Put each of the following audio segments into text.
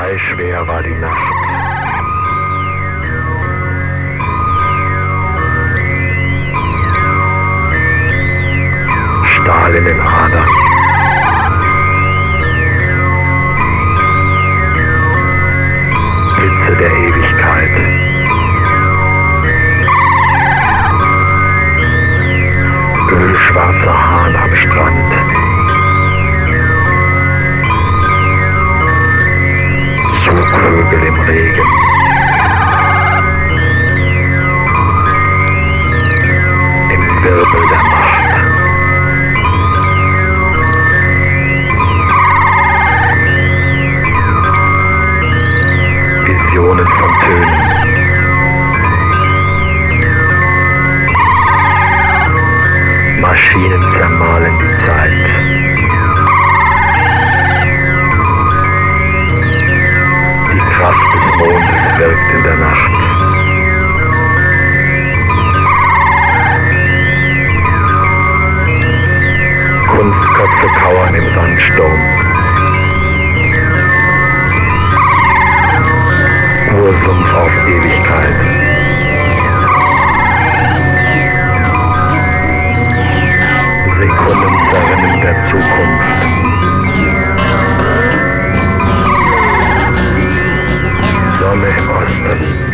Bleischwer war die Nacht. Stahl in den Adern. Blitze der Ewigkeit. Ölschwarzer Hahn am Strand. Zugvögel im Regen. Im Wirbel der Macht. Visionen von Tönen. Maschinen zermahlen die Zeit. Kraft des Mondes wirkt in der Nacht. Kunstköpfe kauern im Sandsturm. Ursumpf auf Ewigkeit. Sekunden zerrinnen der Zukunft. nas costas.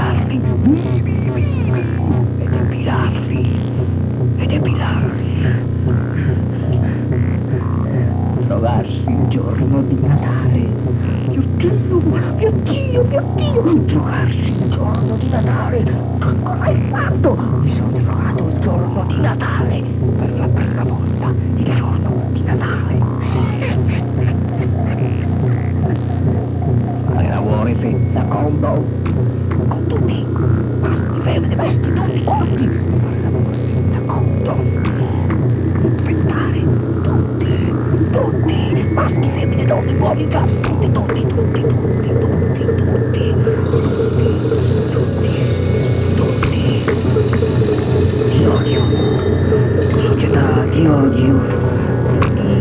Scuoiarli vivi, vivi. Ed epilarli. Ed. Drogarsi il giorno di Natale. Mio Dio, mio Dio, mio Dio. Drogarsi il giorno di Natale. Cosa hai fatto? Mi sono drogato il giorno di Natale. Per la prima volta il giorno di Natale. Lavori senza combo. Con tutti. Maschi, femmine, vesti, tutti quanti. Combo. Aspettare. Tutti. Tutti. Maschi, femmine, donne, uomini, gas. Tutti, tutti, tutti, tutti, tutti, tutti. Tutti. Tutti. Ti odio. Società, ti odio.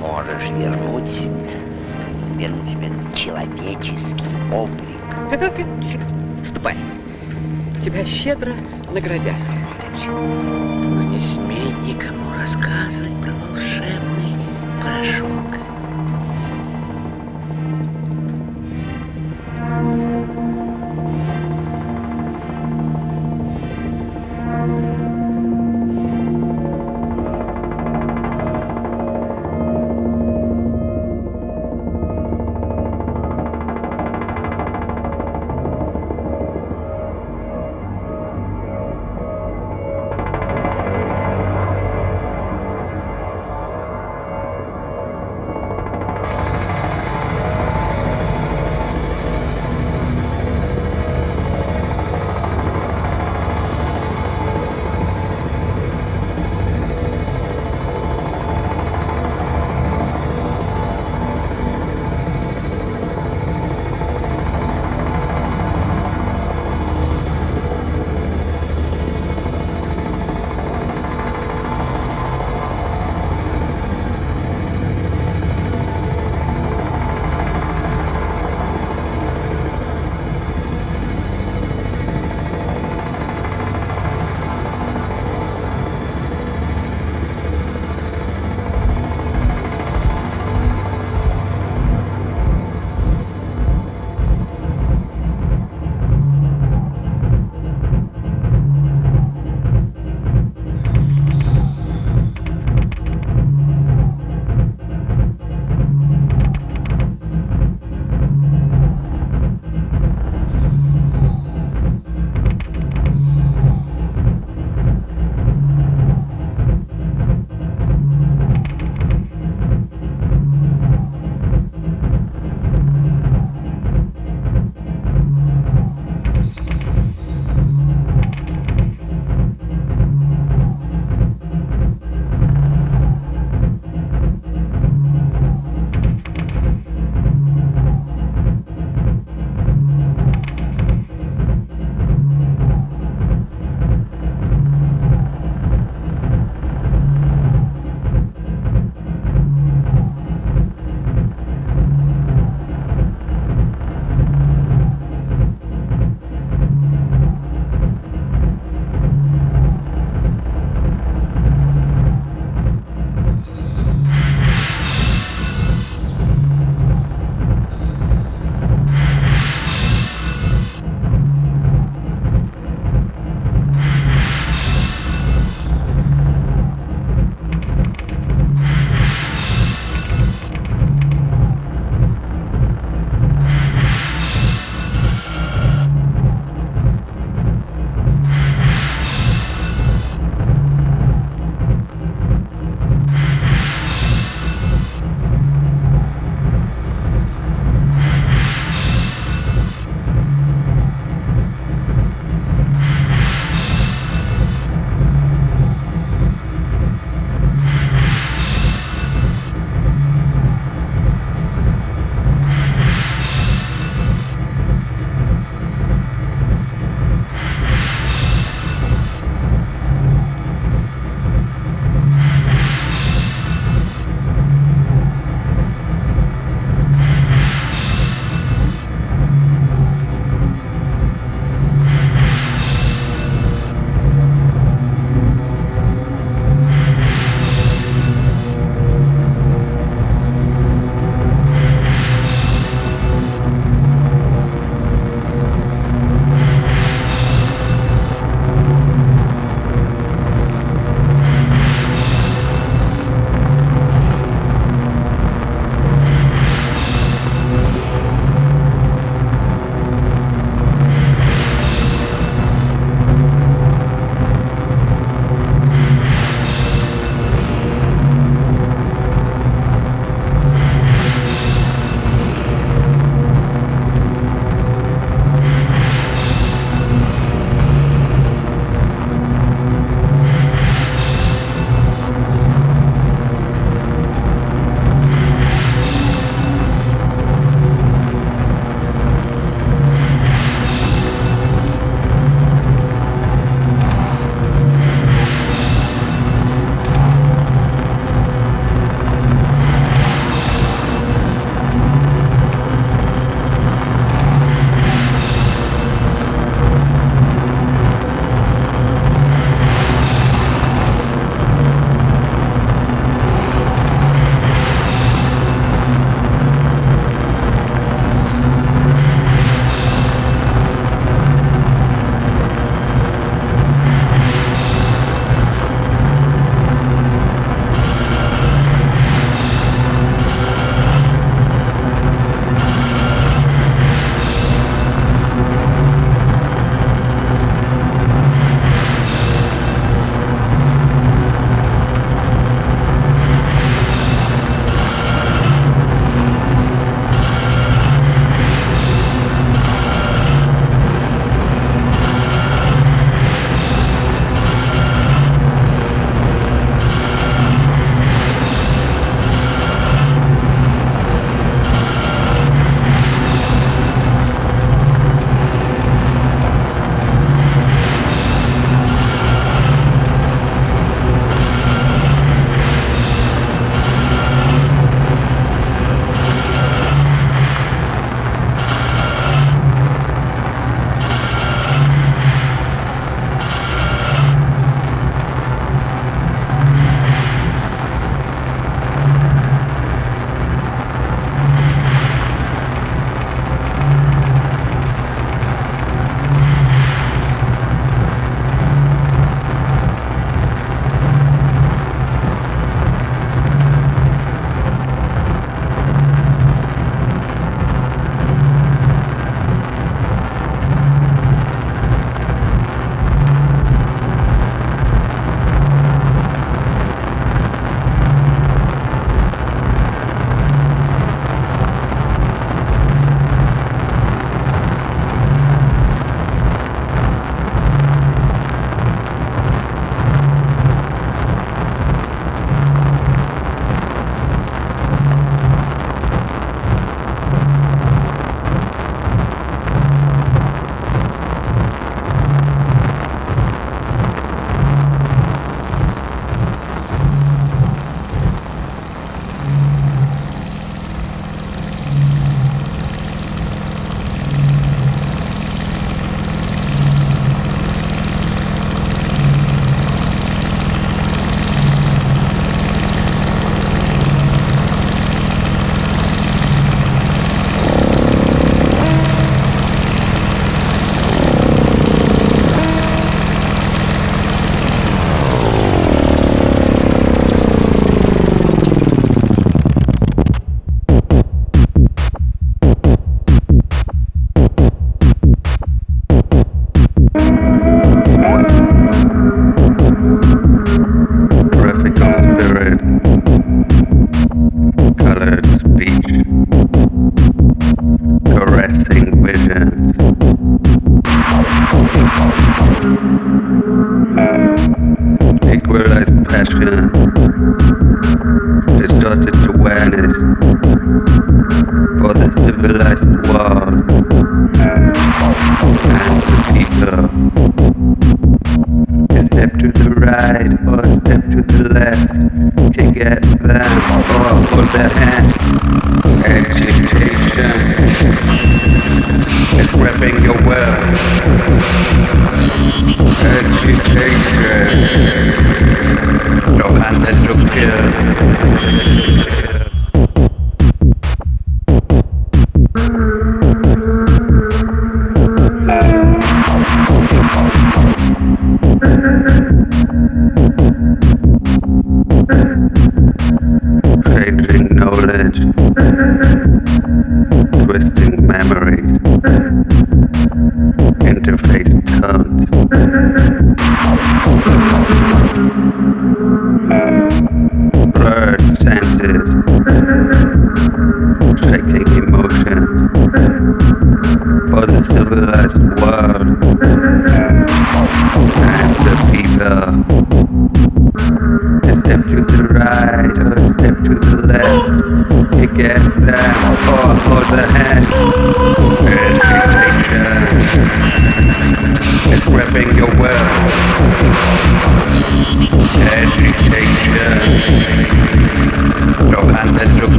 не сможешь вернуть, вернуть себе человеческий облик. Ступай. Тебя щедро наградят. Но не смей никому рассказывать про волшебный порошок. Civilized world and the people. A step to the right or a step to the left can get them or hold their hand. Agitation is wrapping your world. Agitation. No hand that to kill.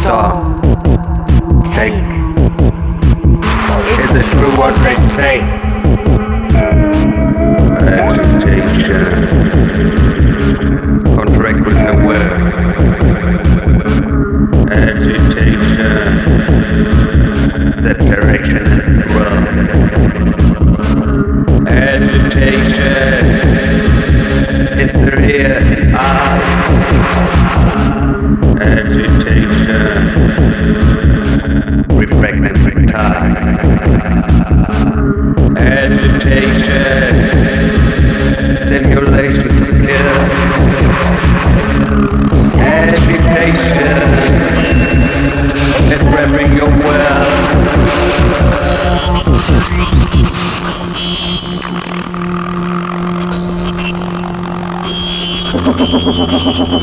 Stop. Take. Is it true what they say? Agitation. Contract with the world. Agitation. Separation in the